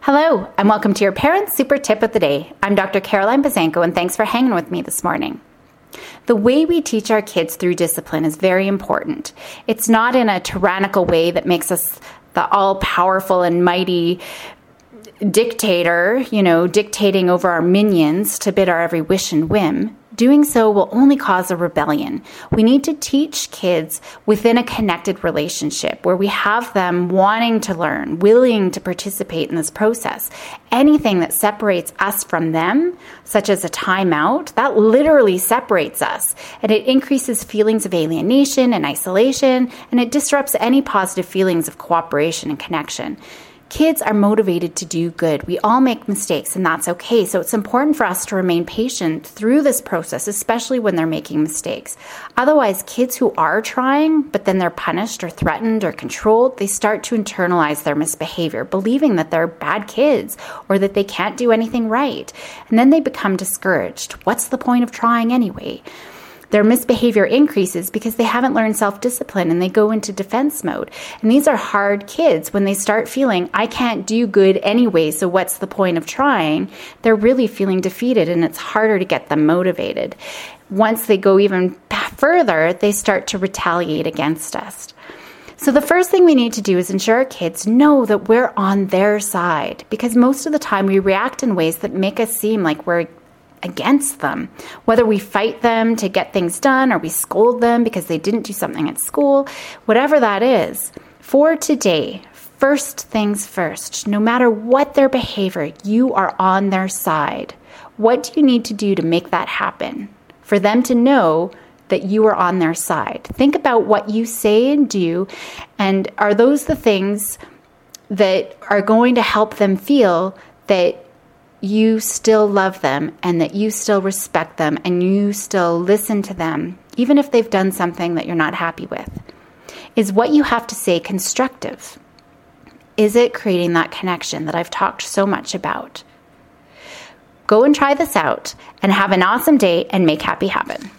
Hello, and welcome to your Parents Super Tip of the Day. I'm Dr. Caroline Buzanko, and thanks for hanging with me this morning. The way we teach our kids through discipline is very important. It's not in a tyrannical way that makes us the all powerful and mighty dictator, you know, dictating over our minions to bid our every wish and whim. Doing so will only cause a rebellion. We need to teach kids within a connected relationship where we have them wanting to learn, willing to participate in this process. Anything that separates us from them, such as a timeout, that literally separates us. And it increases feelings of alienation and isolation, and it disrupts any positive feelings of cooperation and connection. Kids are motivated to do good. We all make mistakes, and that's okay. So it's important for us to remain patient through this process, especially when they're making mistakes. Otherwise, kids who are trying, but then they're punished or threatened or controlled, they start to internalize their misbehavior, believing that they're bad kids or that they can't do anything right. And then they become discouraged. What's the point of trying anyway? Their misbehavior increases because they haven't learned self discipline and they go into defense mode. And these are hard kids when they start feeling, I can't do good anyway, so what's the point of trying? They're really feeling defeated and it's harder to get them motivated. Once they go even further, they start to retaliate against us. So, the first thing we need to do is ensure our kids know that we're on their side because most of the time we react in ways that make us seem like we're against them. Whether we fight them to get things done or we scold them because they didn't do something at school, whatever that is. For today, first things first, no matter what their behavior, you are on their side. What do you need to do to make that happen? For them to know that you are on their side. Think about what you say and do, and are those the things that are going to help them feel that you still love them and that you still respect them and you still listen to them, even if they've done something that you're not happy with? Is what you have to say constructive? Is it creating that connection that I've talked so much about? Go and try this out and have an awesome day and make happy happen.